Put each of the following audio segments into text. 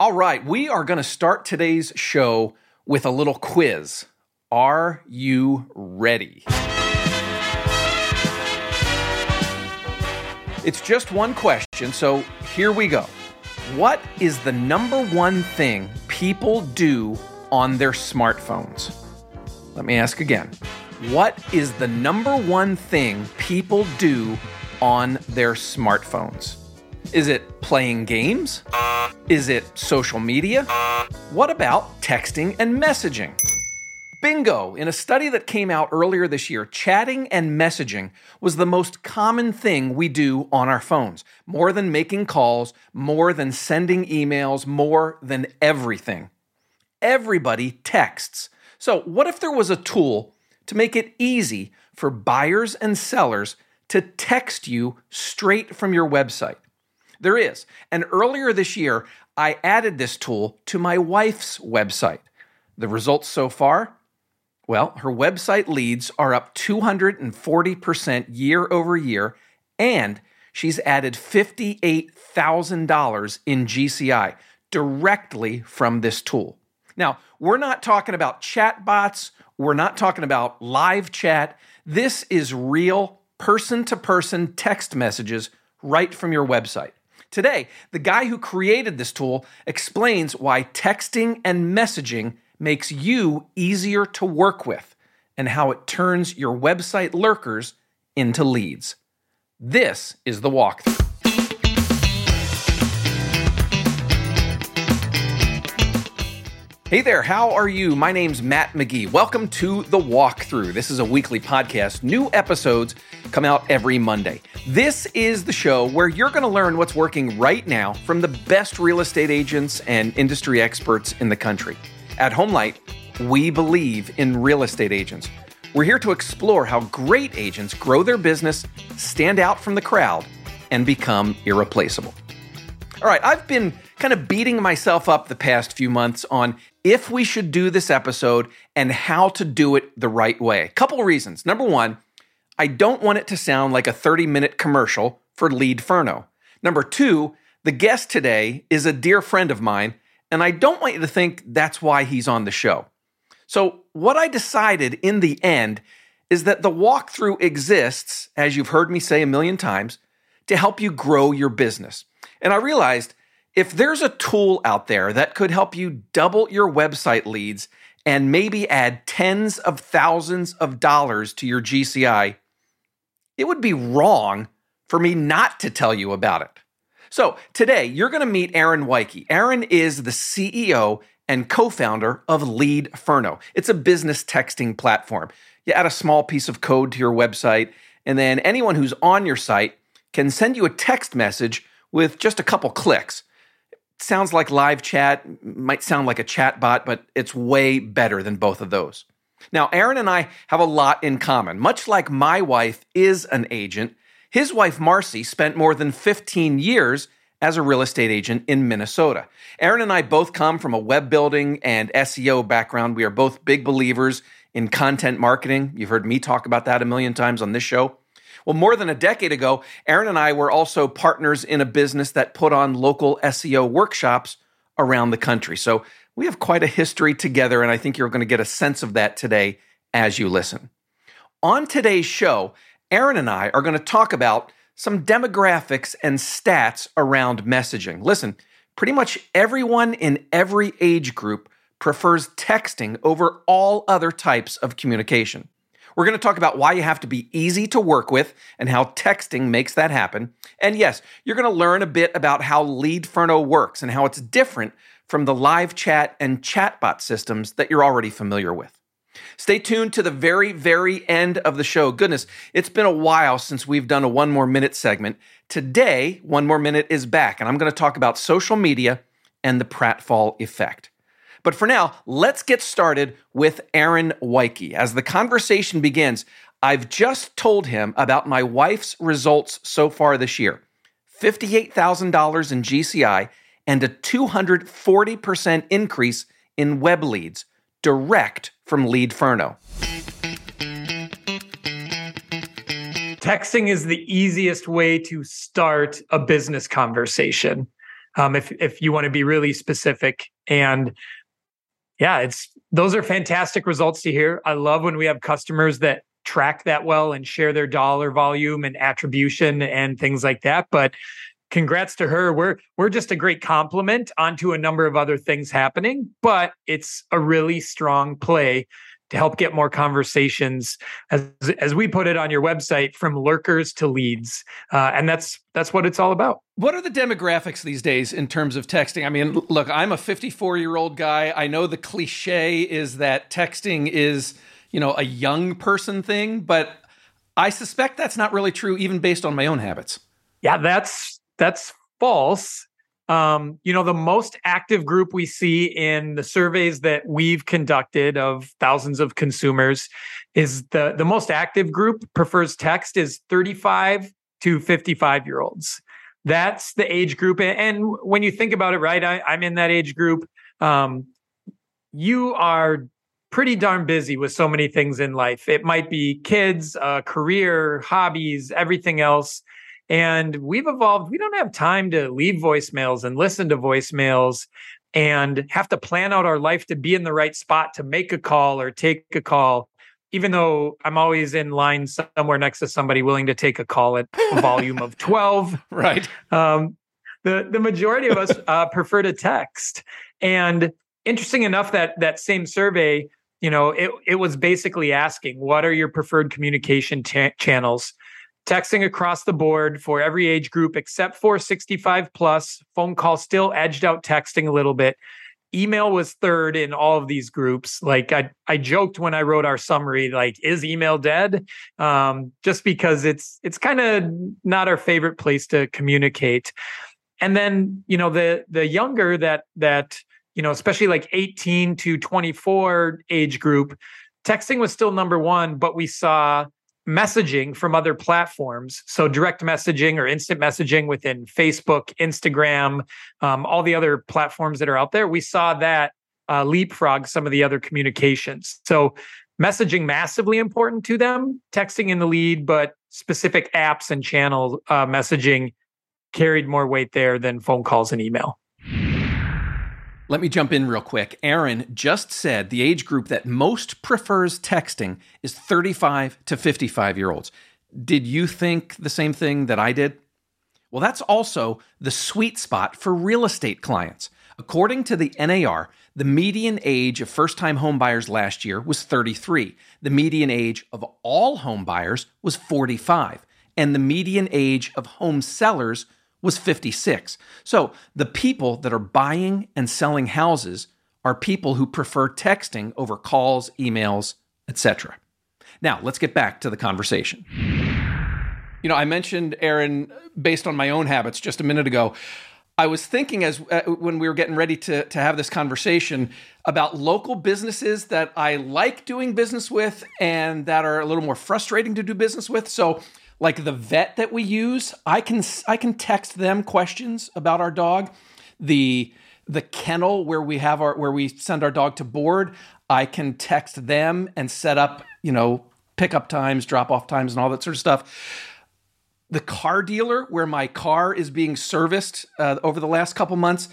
All right, we are going to start today's show with a little quiz. Are you ready? It's just one question, so here we go. What is the number one thing people do on their smartphones? Let me ask again. What is the number one thing people do on their smartphones? Is it playing games? Is it social media? What about texting and messaging? Bingo! In a study that came out earlier this year, chatting and messaging was the most common thing we do on our phones. More than making calls, more than sending emails, more than everything. Everybody texts. So, what if there was a tool to make it easy for buyers and sellers to text you straight from your website? There is. And earlier this year, I added this tool to my wife's website. The results so far? Well, her website leads are up 240% year over year, and she's added $58,000 in GCI directly from this tool. Now, we're not talking about chat bots, we're not talking about live chat. This is real person to person text messages right from your website. Today, the guy who created this tool explains why texting and messaging makes you easier to work with and how it turns your website lurkers into leads. This is the walkthrough. Hey there, how are you? My name's Matt McGee. Welcome to The Walkthrough. This is a weekly podcast. New episodes come out every Monday. This is the show where you're going to learn what's working right now from the best real estate agents and industry experts in the country. At Homelight, we believe in real estate agents. We're here to explore how great agents grow their business, stand out from the crowd, and become irreplaceable. All right, I've been kind of beating myself up the past few months on if we should do this episode and how to do it the right way. Couple reasons. Number one, I don't want it to sound like a 30 minute commercial for Lead Leadferno. Number two, the guest today is a dear friend of mine and I don't want you to think that's why he's on the show. So, what I decided in the end is that the walkthrough exists, as you've heard me say a million times, to help you grow your business. And I realized if there's a tool out there that could help you double your website leads and maybe add tens of thousands of dollars to your GCI, it would be wrong for me not to tell you about it. So today you're going to meet Aaron Weiche. Aaron is the CEO and co-founder of Leadferno. It's a business texting platform. You add a small piece of code to your website, and then anyone who's on your site can send you a text message with just a couple clicks. Sounds like live chat, might sound like a chat bot, but it's way better than both of those. Now, Aaron and I have a lot in common. Much like my wife is an agent, his wife, Marcy, spent more than 15 years as a real estate agent in Minnesota. Aaron and I both come from a web building and SEO background. We are both big believers in content marketing. You've heard me talk about that a million times on this show. Well, more than a decade ago, Aaron and I were also partners in a business that put on local SEO workshops around the country. So we have quite a history together, and I think you're going to get a sense of that today as you listen. On today's show, Aaron and I are going to talk about some demographics and stats around messaging. Listen, pretty much everyone in every age group prefers texting over all other types of communication. We're going to talk about why you have to be easy to work with and how texting makes that happen. And yes, you're going to learn a bit about how Leadferno works and how it's different from the live chat and chatbot systems that you're already familiar with. Stay tuned to the very, very end of the show. Goodness, it's been a while since we've done a one more minute segment. Today, one more minute is back, and I'm going to talk about social media and the pratfall effect. But for now, let's get started with Aaron Weiche. As the conversation begins, I've just told him about my wife's results so far this year $58,000 in GCI and a 240% increase in web leads direct from Leadferno. Texting is the easiest way to start a business conversation. um, if if you want to be really specific. And yeah, it's those are fantastic results to hear. I love when we have customers that track that well and share their dollar volume and attribution and things like that. But congrats to her. We're we're just a great compliment onto a number of other things happening, but it's a really strong play to help get more conversations as as we put it on your website from lurkers to leads uh, and that's that's what it's all about what are the demographics these days in terms of texting i mean look i'm a 54 year old guy i know the cliche is that texting is you know, a young person thing, but I suspect that's not really true even based on my own habits. Yeah, that's that's false. Um, you know, the most active group we see in the surveys that we've conducted of thousands of consumers is the the most active group prefers text is 35 to 55 year olds. That's the age group. And when you think about it, right, I, am in that age group. Um, you are pretty darn busy with so many things in life. It might be kids, uh, career, hobbies, everything else. And we've evolved. We don't have time to leave voicemails and listen to voicemails and have to plan out our life to be in the right spot to make a call or take a call. Even though I'm always in line somewhere next to somebody willing to take a call at a volume of 12. Right. Um, the, the majority of us uh, prefer to text. And interesting enough that that same survey you know, it, it was basically asking, what are your preferred communication channels? Texting across the board for every age group except for 65 plus. Phone call still edged out texting a little bit. Email was third in all of these groups. Like I, I joked when I wrote our summary, like, is email dead? Um, just because it's it's kind of not our favorite place to communicate. And then, you know, the the younger that that you know, especially like 18 to 24 age group, texting was still number one, but we saw messaging from other platforms. So direct messaging or instant messaging within Facebook, Instagram, um, all the other platforms that are out there. We saw that uh, leapfrog some of the other communications. So messaging massively important to them, texting in the lead, but specific apps and channel uh, messaging carried more weight there than phone calls and email. Let me jump in real quick. Aaron just said the age group that most prefers texting is 35 to 55 year olds. Did you think the same thing that I did? Well, that's also the sweet spot for real estate clients. According to the NAR, the median age of first time homebuyers last year was 33. The median age of all homebuyers was 45. And the median age of home sellers was 56. So the people that are buying and selling houses are people who prefer texting over calls, emails, etc. Now, let's get back to the conversation. You know, I mentioned Aaron based on my own habits just a minute ago. I was thinking as uh, when we were getting ready to to have this conversation about local businesses that I like doing business with and that are a little more frustrating to do business with. So like the vet that we use, I can I can text them questions about our dog. The the kennel where we have our where we send our dog to board, I can text them and set up, you know, pickup times, drop off times and all that sort of stuff. The car dealer where my car is being serviced uh, over the last couple months,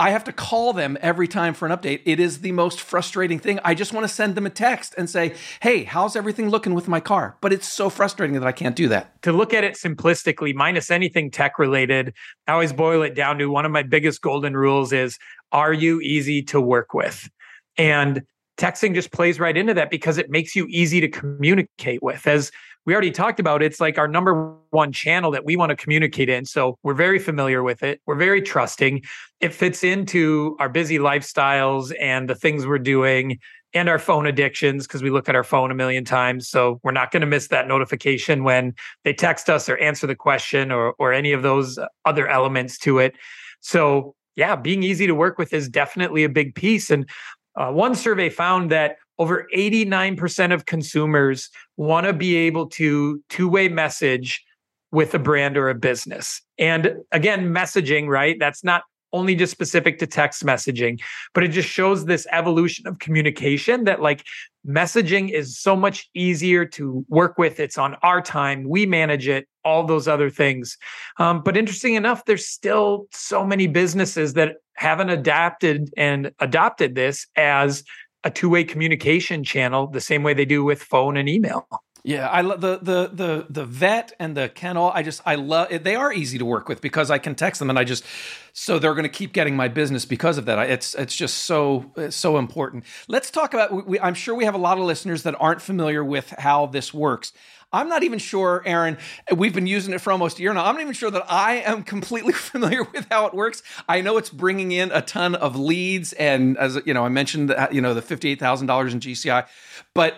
I have to call them every time for an update. It is the most frustrating thing. I just want to send them a text and say, hey, how's everything looking with my car? But it's so frustrating that I can't do that. To look at it simplistically, minus anything tech related, I always boil it down to one of my biggest golden rules is are you easy to work with? And texting just plays right into that because it makes you easy to communicate with. As we already talked about it's like our number one channel that we want to communicate in. So we're very familiar with it. We're very trusting. It fits into our busy lifestyles and the things we're doing and our phone addictions because we look at our phone a million times. So we're not going to miss that notification when they text us or answer the question or or any of those other elements to it. So yeah being easy to work with is definitely a big piece. And uh, one survey found that over 89% of consumers want to be able to two-way message with a brand or a business. And again, messaging, right? That's not only just specific to text messaging, but it just shows this evolution of communication that like messaging is so much easier to work with. It's on our time, we manage it, all those other things. Um, but interesting enough, there's still so many businesses that haven't adapted and adopted this as a two-way communication channel the same way they do with phone and email. Yeah, I love the the the the vet and the kennel. I just I love they are easy to work with because I can text them and I just so they're going to keep getting my business because of that. It's it's just so it's so important. Let's talk about. We, I'm sure we have a lot of listeners that aren't familiar with how this works. I'm not even sure, Aaron. We've been using it for almost a year now. I'm not even sure that I am completely familiar with how it works. I know it's bringing in a ton of leads, and as you know, I mentioned, that, you know, the fifty-eight thousand dollars in GCI, but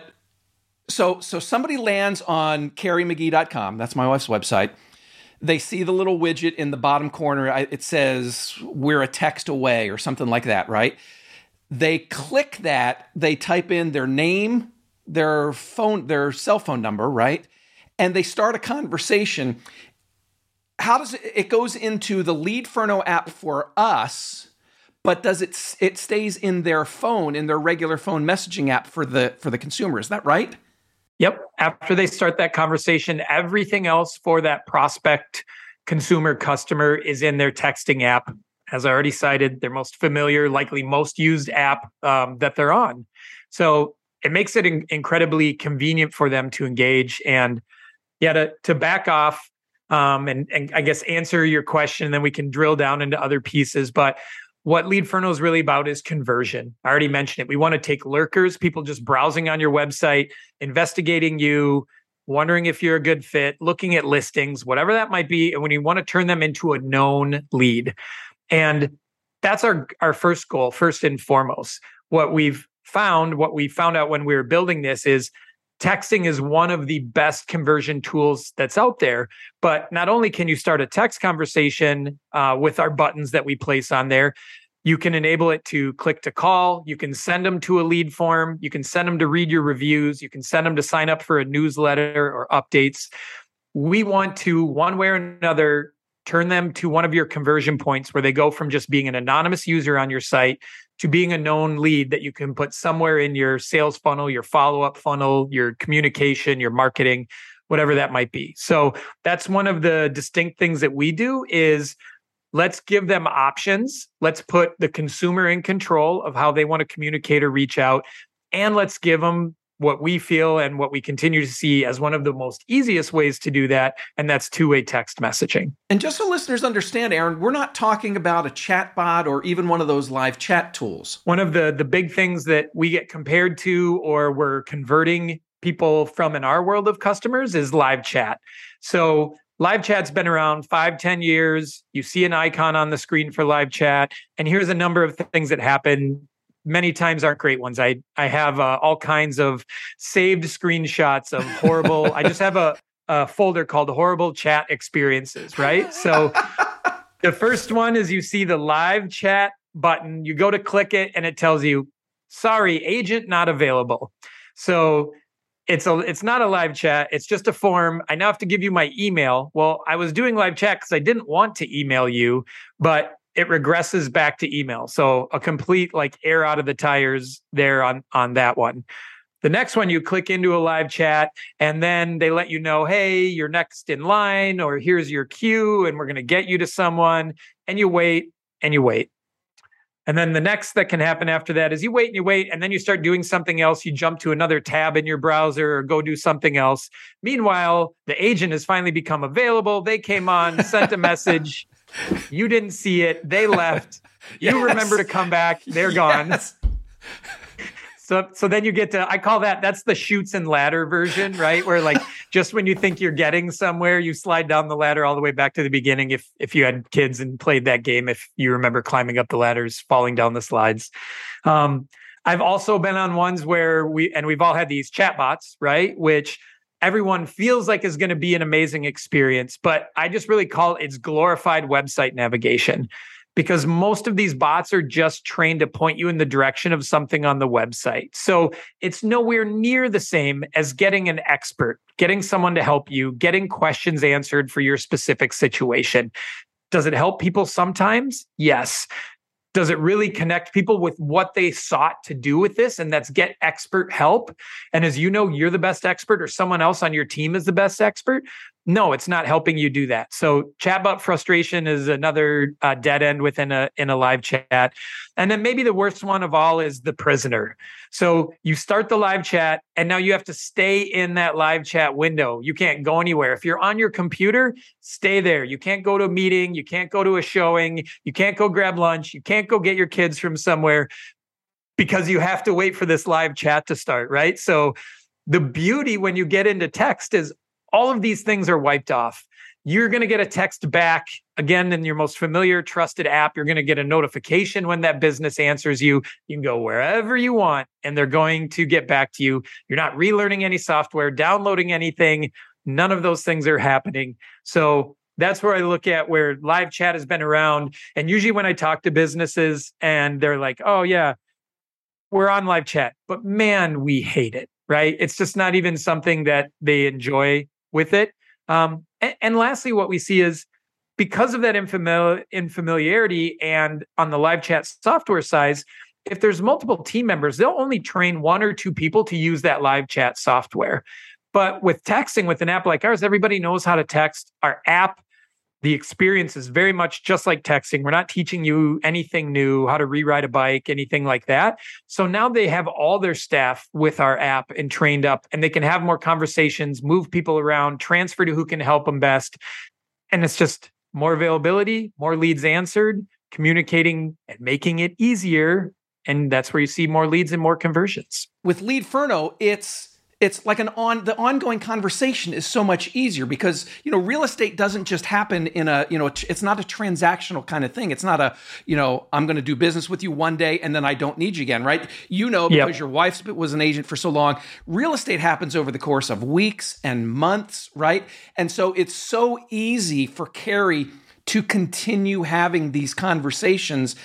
so so somebody lands on carimcgee.com. That's my wife's website. They see the little widget in the bottom corner. It says we're a text away or something like that, right? They click that. They type in their name, their phone, their cell phone number, right? And they start a conversation. How does it? It goes into the Leadferno app for us, but does it? It stays in their phone, in their regular phone messaging app for the for the consumer. Is that right? Yep. After they start that conversation, everything else for that prospect consumer customer is in their texting app. As I already cited, their most familiar, likely most used app um, that they're on. So it makes it in- incredibly convenient for them to engage. And yeah, to, to back off um, and, and I guess answer your question, then we can drill down into other pieces. But what Leadferno is really about is conversion. I already mentioned it. We want to take lurkers, people just browsing on your website, investigating you, wondering if you're a good fit, looking at listings, whatever that might be. And when you want to turn them into a known lead. And that's our, our first goal, first and foremost. What we've found, what we found out when we were building this is texting is one of the best conversion tools that's out there. But not only can you start a text conversation uh, with our buttons that we place on there, you can enable it to click to call. You can send them to a lead form. You can send them to read your reviews. You can send them to sign up for a newsletter or updates. We want to, one way or another, turn them to one of your conversion points where they go from just being an anonymous user on your site to being a known lead that you can put somewhere in your sales funnel, your follow up funnel, your communication, your marketing, whatever that might be. So that's one of the distinct things that we do is let's give them options. Let's put the consumer in control of how they want to communicate or reach out and let's give them what we feel and what we continue to see as one of the most easiest ways to do that, and that's two way text messaging. And just so listeners understand, Aaron, we're not talking about a chat bot or even one of those live chat tools. One of the, the big things that we get compared to or we're converting people from in our world of customers is live chat. So live chat's been around five, ten years. You see an icon on the screen for live chat, and here's a number of things that happen many times aren't great ones. I I have uh, all kinds of saved screenshots of horrible. I just have a, a folder called horrible chat experiences. Right. So the first one is you see the live chat button. You go to click it, and it tells you, "Sorry, agent not available." So it's a it's not a live chat it's just a form i now have to give you my email well i was doing live chat because i didn't want to email you but it regresses back to email. So a complete like air out of the tires there on on that one. The next one, you click into a live chat, and then they let you know, hey, you're next in line, or here's your queue, and we're going to get you to someone. And you wait and you wait. And then the next that can happen after that is you wait and you wait, and then you start doing something else. You jump to another tab in your browser or go do something else. Meanwhile, the agent has finally become available. They came on, sent a message. You didn't see it. They left. You yes. remember to come back. They're gone. So so then you get to I call that that's the Chutes and ladder version, right? Where like just when you think you're getting somewhere, you slide down the ladder all the way back to the beginning. If if you had kids and played that game, if you remember climbing up the ladders, falling down the slides. Um, I've also been on ones where we and we've all had these chatbots, right? Which everyone feels like is going to be an amazing experience. But I just really call it it's glorified website navigation because most of these bots are just trained to point you in the direction of something on the website. So it's nowhere near the same as getting an expert, getting someone to help you, getting questions answered for your specific situation. Does it help people sometimes? Yes. Does it really connect people with what they sought to do with this? And that's get expert help. And as you know, you're the best expert, or someone else on your team is the best expert no, it's not helping you do that. So chatbot frustration is another uh, dead end within a in a live chat. And then maybe the worst one of all is the prisoner. So you start the live chat and now you have to stay in that live chat window. You can't go anywhere. If you're on your computer, stay there. You can't go to a meeting, you can't go to a showing, you can't go grab lunch, you can't go get your kids from somewhere because you have to wait for this live chat to start, right? So the beauty when you get into text is all of these things are wiped off. You're going to get a text back again in your most familiar, trusted app. You're going to get a notification when that business answers you. You can go wherever you want and they're going to get back to you. You're not relearning any software, downloading anything. None of those things are happening. So that's where I look at where live chat has been around. And usually when I talk to businesses and they're like, oh, yeah, we're on live chat, but man, we hate it, right? It's just not even something that they enjoy with it. Um, and, and, lastly, what we see is because of that infamil- infamiliarity and on the live chat software size, if there's multiple team members, they'll only train one or two people to use that live chat software. But with texting with an app like ours, everybody knows how to text. Our app the experience is very much just like texting. We're not teaching you anything new, how to rewrite a bike, anything like that. So now they have all their staff with our app and trained up, and they can have more conversations, move people around, transfer to who can help them best. And it's just more availability, more leads answered, communicating and making it easier. And that's where you see more leads and more conversions. With Lead Leadferno, it's it's like an on the ongoing conversation is so much easier because you know real estate doesn't just happen in a you know it's not a transactional kind of thing. It's not a you know i'm going to do business with you one day and then i don't need you again right? You know because yep. your wife was an agent for so long. Real estate happens over the course of weeks and months right? And so it's so easy for Cari to continue having these conversations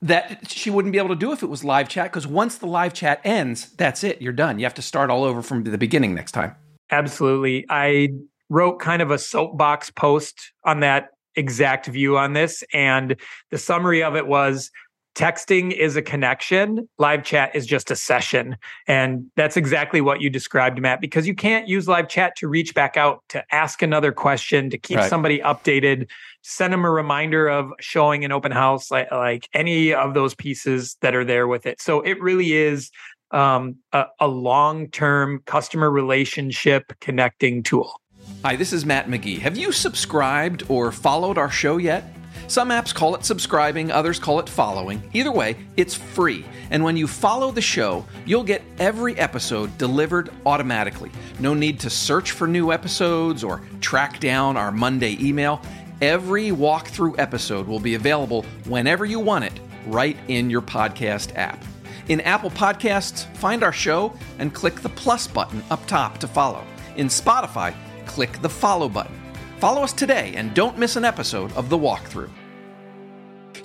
that she wouldn't be able to do if it was live chat because once the live chat ends, that's it. You're done. You have to start all over from the beginning next time. Absolutely. I wrote kind of a soapbox post on that exact view on this. And the summary of it was texting is a connection, live chat is just a session. And that's exactly what you described, Matt, because you can't use live chat to reach back out, to ask another question, to keep right. somebody updated, send them a reminder of showing an open house, like, like any of those pieces that are there with it. So it really is um, a, a long term customer relationship connecting tool. Hi, this is Matt McGee. Have you subscribed or followed our show yet? Some apps call it subscribing, others call it following. Either way, it's free. And when you follow the show, you'll get every episode delivered automatically. No need to search for new episodes or track down our Monday email. Every walkthrough episode will be available whenever you want it, right in your podcast app. In Apple Podcasts, find our show and click the plus button up top to follow. In Spotify, click the follow button. Follow us today and don't miss an episode of The Walkthrough.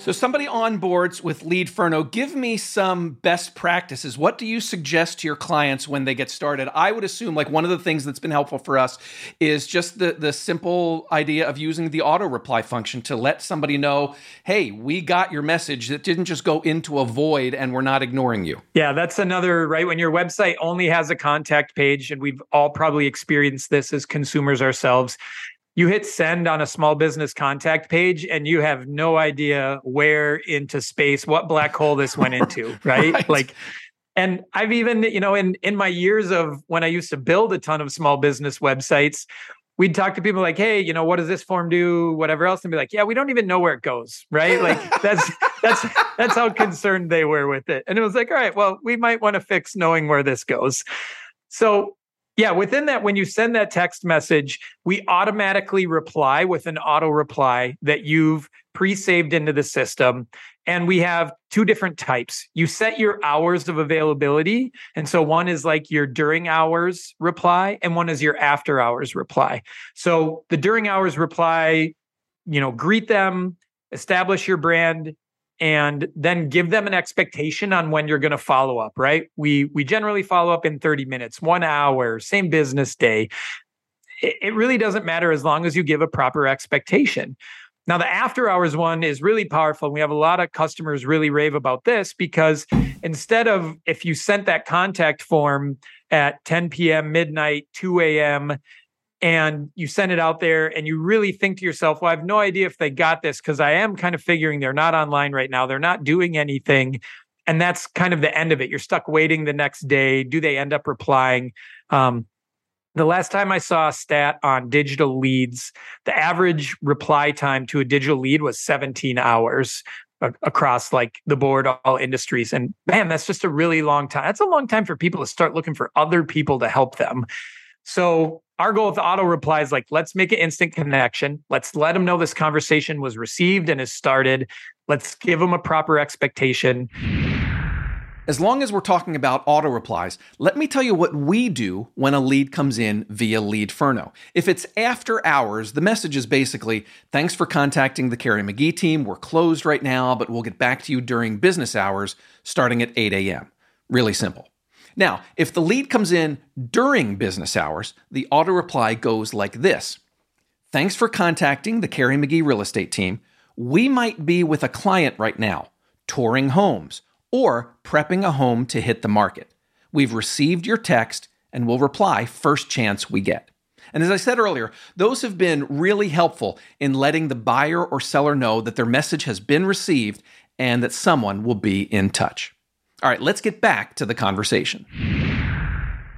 So, somebody onboards with Leadferno. Give me some best practices. What do you suggest to your clients when they get started? I would assume, like, one of the things that's been helpful for us is just the, the simple idea of using the auto reply function to let somebody know, hey, we got your message. That didn't just go into a void and we're not ignoring you. Yeah, that's another, right? When your website only has a contact page, and we've all probably experienced this as consumers ourselves, you hit send on a small business contact page and you have no idea where into space what black hole this went into right? right, like and i've even you know in in my years of when i used to build a ton of small business websites we'd talk to people like hey you know what does this form do? whatever else and be like yeah we don't even know where it goes right? Like that's that's that's how concerned they were with it. And it was like all right well we might want to fix knowing where this goes. So yeah, within that, when you send that text message, we automatically reply with an auto reply that you've pre saved into the system. And we have two different types. You set your hours of availability. And so one is like your during hours reply, and one is your after hours reply. So the during hours reply, you know, greet them, establish your brand, and then give them an expectation on when you're going to follow up right we we generally follow up in 30 minutes 1 hour same business day it, it really doesn't matter as long as you give a proper expectation Now, the after hours one is really powerful. We have a lot of customers really rave about this because instead of if you sent that contact form at 10 p.m., midnight, 2 a.m., and you send it out there and you really think to yourself, well, I have no idea if they got this because I am kind of figuring they're not online right now. They're not doing anything. And that's kind of the end of it. You're stuck waiting the next day. Do they end up replying? Um, the last time I saw a stat on digital leads, the average reply time to a digital lead was 17 hours across like the board all industries and man that's just a really long time that's a long time for people to start looking for other people to help them so our goal with auto reply is like let's make an instant connection let's let them know this conversation was received and has started let's give them a proper expectation as long as we're talking about auto replies, let me tell you what we do when a lead comes in via Leadferno. If it's after hours, the message is basically thanks for contacting the Cari McGee team. We're closed right now, but we'll get back to you during business hours starting at 8 a.m. Really simple. Now, if the lead comes in during business hours, the auto reply goes like this Thanks for contacting the Cari McGee real estate team. We might be with a client right now, touring homes or prepping a home to hit the market. We've received your text and will reply first chance we get. And as I said earlier, those have been really helpful in letting the buyer or seller know that their message has been received and that someone will be in touch. All right, let's get back to the conversation.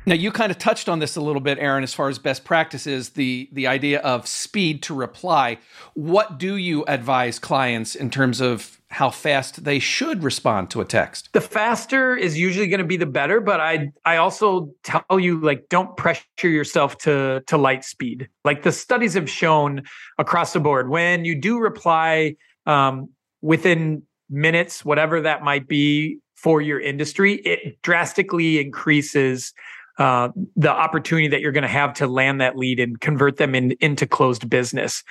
Now, you kind of touched on this a little bit, Aaron, as far as best practices, the, the idea of speed to reply. What do you advise clients in terms of how fast they should respond to a text? The faster is usually going to be the better, but I I also tell you like don't pressure yourself to to light speed. Like the studies have shown across the board, when you do reply um, within minutes, whatever that might be for your industry, it drastically increases uh, the opportunity that you're going to have to land that lead and convert them in, into closed business.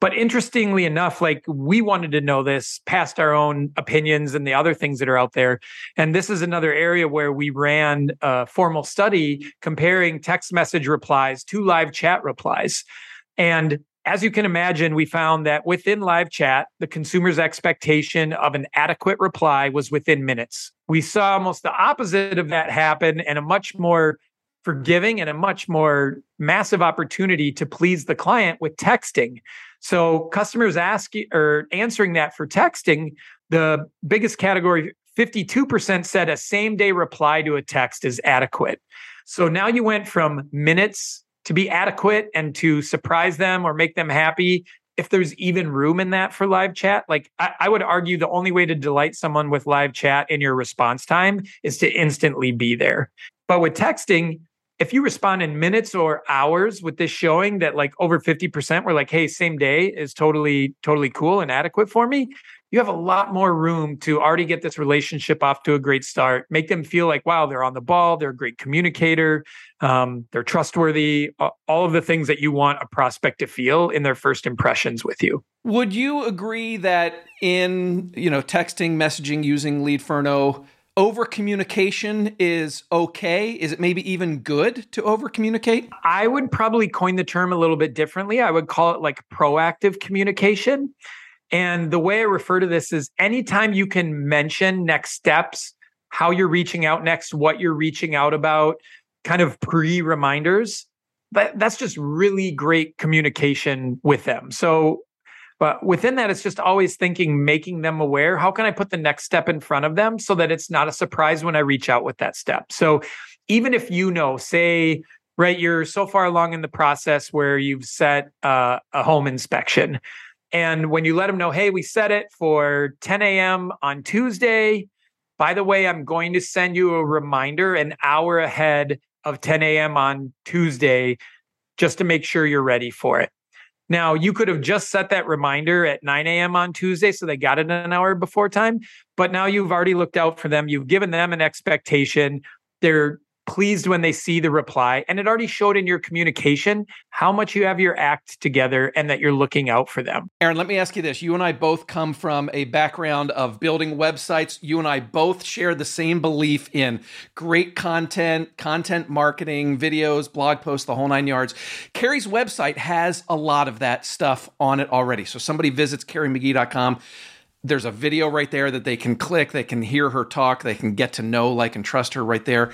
But interestingly enough, like we wanted to know this past our own opinions and the other things that are out there. And this is another area where we ran a formal study comparing text message replies to live chat replies. And as you can imagine, we found that within live chat, the consumer's expectation of an adequate reply was within minutes. We saw almost the opposite of that happen and a much more forgiving and a much more massive opportunity to please the client with texting. So customers asking or answering that for texting, the biggest category 52% said a same day reply to a text is adequate. So now you went from minutes to be adequate and to surprise them or make them happy. If there's even room in that for live chat, like I, I would argue the only way to delight someone with live chat in your response time is to instantly be there. But with texting, if you respond in minutes or hours with this showing that like over 50% were like hey same day is totally totally cool and adequate for me you have a lot more room to already get this relationship off to a great start make them feel like wow they're on the ball they're a great communicator um, they're trustworthy all of the things that you want a prospect to feel in their first impressions with you would you agree that in you know texting messaging using leadferno over communication is okay? Is it maybe even good to over communicate? I would probably coin the term a little bit differently. I would call it like proactive communication. And the way I refer to this is anytime you can mention next steps, how you're reaching out next, what you're reaching out about, kind of pre reminders, that, that's just really great communication with them. So but within that, it's just always thinking, making them aware. How can I put the next step in front of them so that it's not a surprise when I reach out with that step? So even if you know, say, right, you're so far along in the process where you've set uh, a home inspection. And when you let them know, hey, we set it for 10 a.m. on Tuesday. By the way, I'm going to send you a reminder an hour ahead of 10 a.m. on Tuesday just to make sure you're ready for it. Now, you could have just set that reminder at 9 a.m. on Tuesday, so they got it an hour before time. But now you've already looked out for them. You've given them an expectation. They're pleased when they see the reply. And it already showed in your communication how much you have your act together and that you're looking out for them. Aaron, let me ask you this. You and I both come from a background of building websites. You and I both share the same belief in great content, content marketing, videos, blog posts, the whole nine yards. Cari's website has a lot of that stuff on it already. So somebody visits carimcgee.com there's a video right there that they can click, they can hear her talk, they can get to know, like, and trust her right there.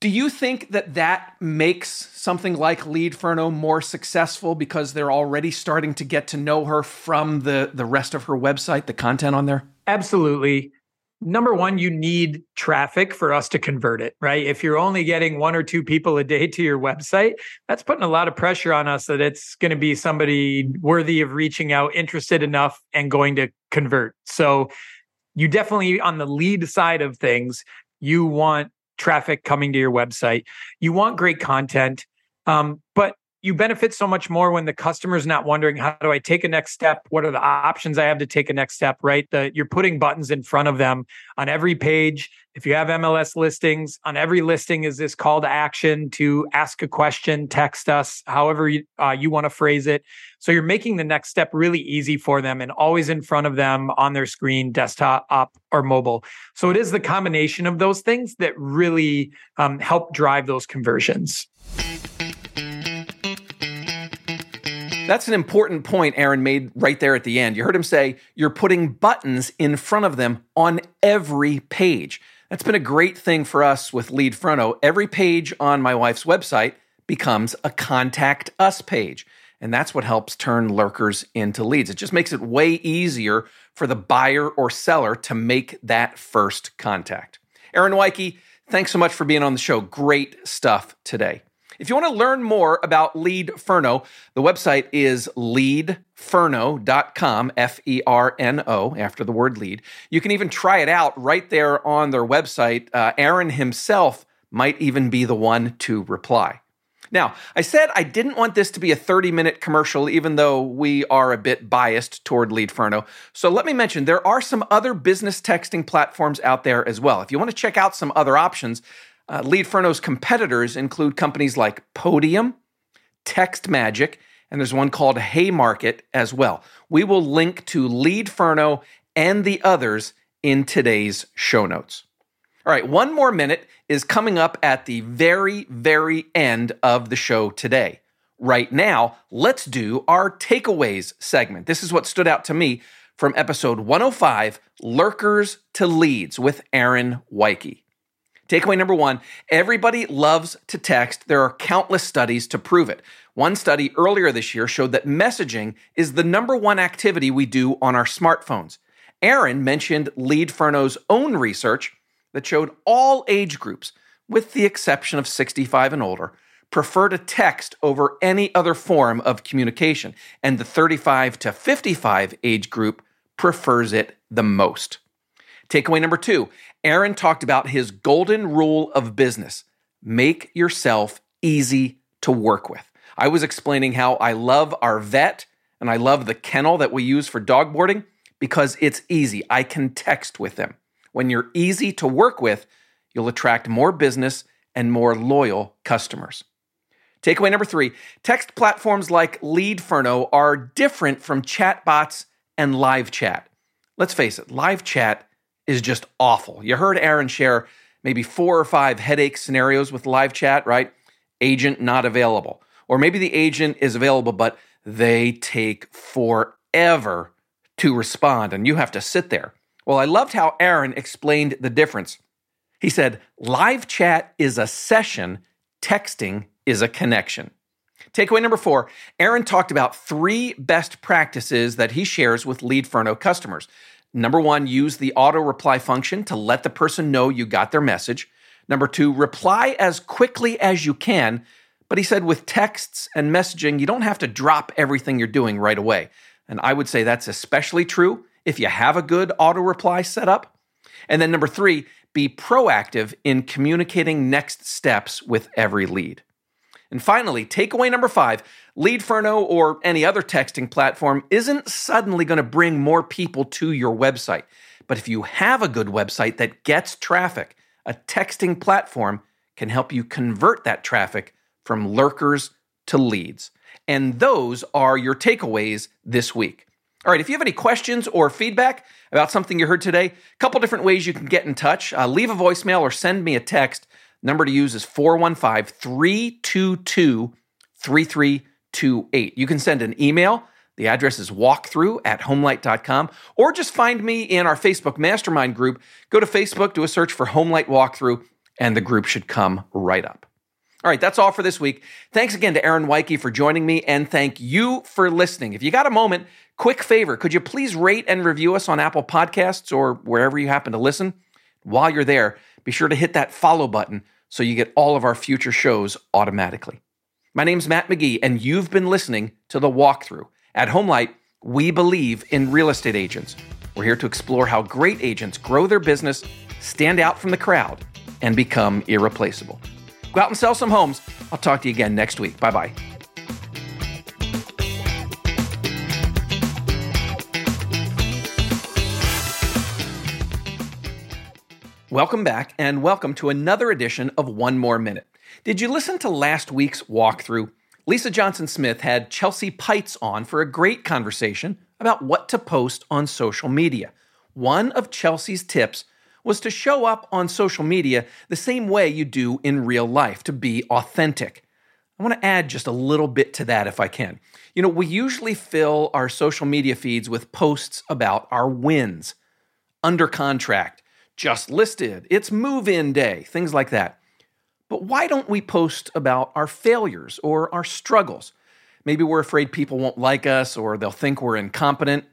Do you think that that makes something like Leadferno more successful because they're already starting to get to know her from the the rest of her website, the content on there? Absolutely. Number one, you need traffic for us to convert it, right? If you're only getting one or two people a day to your website, that's putting a lot of pressure on us that it's going to be somebody worthy of reaching out, interested enough, and going to convert. So, you definitely, on the lead side of things, you want traffic coming to your website. You want great content, um, but you benefit so much more when the customer's not wondering how do I take a next step? What are the options I have to take a next step? Right, the, you're putting buttons in front of them on every page. If you have MLS listings, on every listing is this call to action to ask a question, text us, however you, uh, you want to phrase it. So you're making the next step really easy for them and always in front of them on their screen, desktop, up, or mobile. So it is the combination of those things that really um, help drive those conversions. That's an important point Aaron made right there at the end. You heard him say you're putting buttons in front of them on every page. That's been a great thing for us with Leadferno. Every page on my wife's website becomes a contact us page. And that's what helps turn lurkers into leads. It just makes it way easier for the buyer or seller to make that first contact. Aaron Weiche, thanks so much for being on the show. Great stuff today. If you want to learn more about Leadferno, the website is leadferno.com, F E R N O, after the word lead. You can even try it out right there on their website. Uh, Aaron himself might even be the one to reply. Now, I said I didn't want this to be a 30 minute commercial, even though we are a bit biased toward Leadferno. So let me mention there are some other business texting platforms out there as well. If you want to check out some other options, uh, Leadferno's competitors include companies like Podium, TextMagic, and there's one called HeyMarket as well. We will link to Leadferno and the others in today's show notes. All right, one more minute is coming up at the very, very end of the show today. Right now, let's do our takeaways segment. This is what stood out to me from episode 105 Lurkers to Leads with Aaron Weiche. Takeaway number one everybody loves to text. There are countless studies to prove it. One study earlier this year showed that messaging is the number one activity we do on our smartphones. Aaron mentioned Lead Leadferno's own research that showed all age groups, with the exception of 65 and older, prefer to text over any other form of communication, and the 35 to 55 age group prefers it the most. Takeaway number two Aaron talked about his golden rule of business make yourself easy to work with. I was explaining how I love our vet and I love the kennel that we use for dog boarding because it's easy. I can text with them. When you're easy to work with, you'll attract more business and more loyal customers. Takeaway number three text platforms like Leadferno are different from chatbots and live chat. Let's face it, live chat is just awful. You heard Aaron share maybe four or five headache scenarios with live chat, right? Agent not available. Or maybe the agent is available, but they take forever to respond and you have to sit there. Well, I loved how Aaron explained the difference. He said, live chat is a session, texting is a connection. Takeaway number four Aaron talked about three best practices that he shares with Leadferno customers. Number one, use the auto reply function to let the person know you got their message. Number two, reply as quickly as you can. But he said with texts and messaging, you don't have to drop everything you're doing right away. And I would say that's especially true if you have a good auto reply set up. And then number three, be proactive in communicating next steps with every lead. And finally, takeaway number five Leadferno or any other texting platform isn't suddenly going to bring more people to your website. But if you have a good website that gets traffic, a texting platform can help you convert that traffic from lurkers to leads. And those are your takeaways this week. All right, if you have any questions or feedback about something you heard today, a couple different ways you can get in touch. Uh, leave a voicemail or send me a text. Number to use is 415 322 3328. You can send an email. The address is walkthrough at homelight.com, or just find me in our Facebook mastermind group. Go to Facebook, do a search for Homelight Walkthrough, and the group should come right up. All right, that's all for this week. Thanks again to Aaron Weiche for joining me, and thank you for listening. If you got a moment, quick favor, could you please rate and review us on Apple Podcasts or wherever you happen to listen? While you're there, be sure to hit that follow button so you get all of our future shows automatically. My name's Matt McGee, and you've been listening to The Walkthrough. At Homelight, we believe in real estate agents. We're here to explore how great agents grow their business, stand out from the crowd, and become irreplaceable. Go out and sell some homes. I'll talk to you again next week. Bye bye. Welcome back, and welcome to another edition of One More Minute. Did you listen to last week's walkthrough? Lisa Johnson Smith had Chelsea Peitz on for a great conversation about what to post on social media. One of Chelsea's tips was to show up on social media the same way you do in real life, to be authentic. I want to add just a little bit to that if I can. You know, we usually fill our social media feeds with posts about our wins, under contract, just listed, it's move in day, things like that. But why don't we post about our failures or our struggles? Maybe we're afraid people won't like us or they'll think we're incompetent.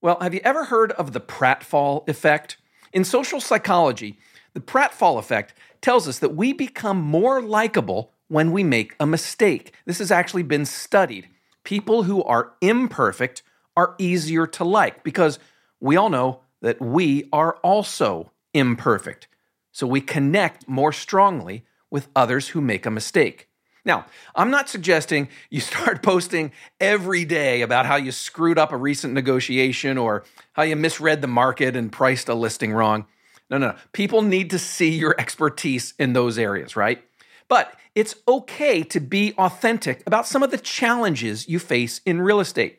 Well, have you ever heard of the pratfall effect? In social psychology, the pratfall effect tells us that we become more likable when we make a mistake. This has actually been studied. People who are imperfect are easier to like because we all know that we are also imperfect. So we connect more strongly with others who make a mistake. Now, I'm not suggesting you start posting every day about how you screwed up a recent negotiation or how you misread the market and priced a listing wrong. No, no, no. People need to see your expertise in those areas, right? But it's okay to be authentic about some of the challenges you face in real estate.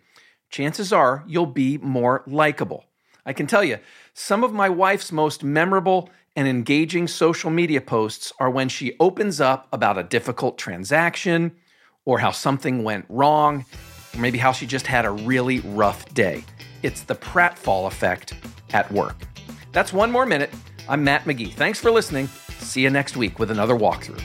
Chances are you'll be more likable. I can tell you, some of my wife's most memorable and engaging social media posts are when she opens up about a difficult transaction or how something went wrong, or maybe how she just had a really rough day. It's the pratfall effect at work. That's one more minute. I'm Matt McGee. Thanks for listening. See you next week with another walkthrough.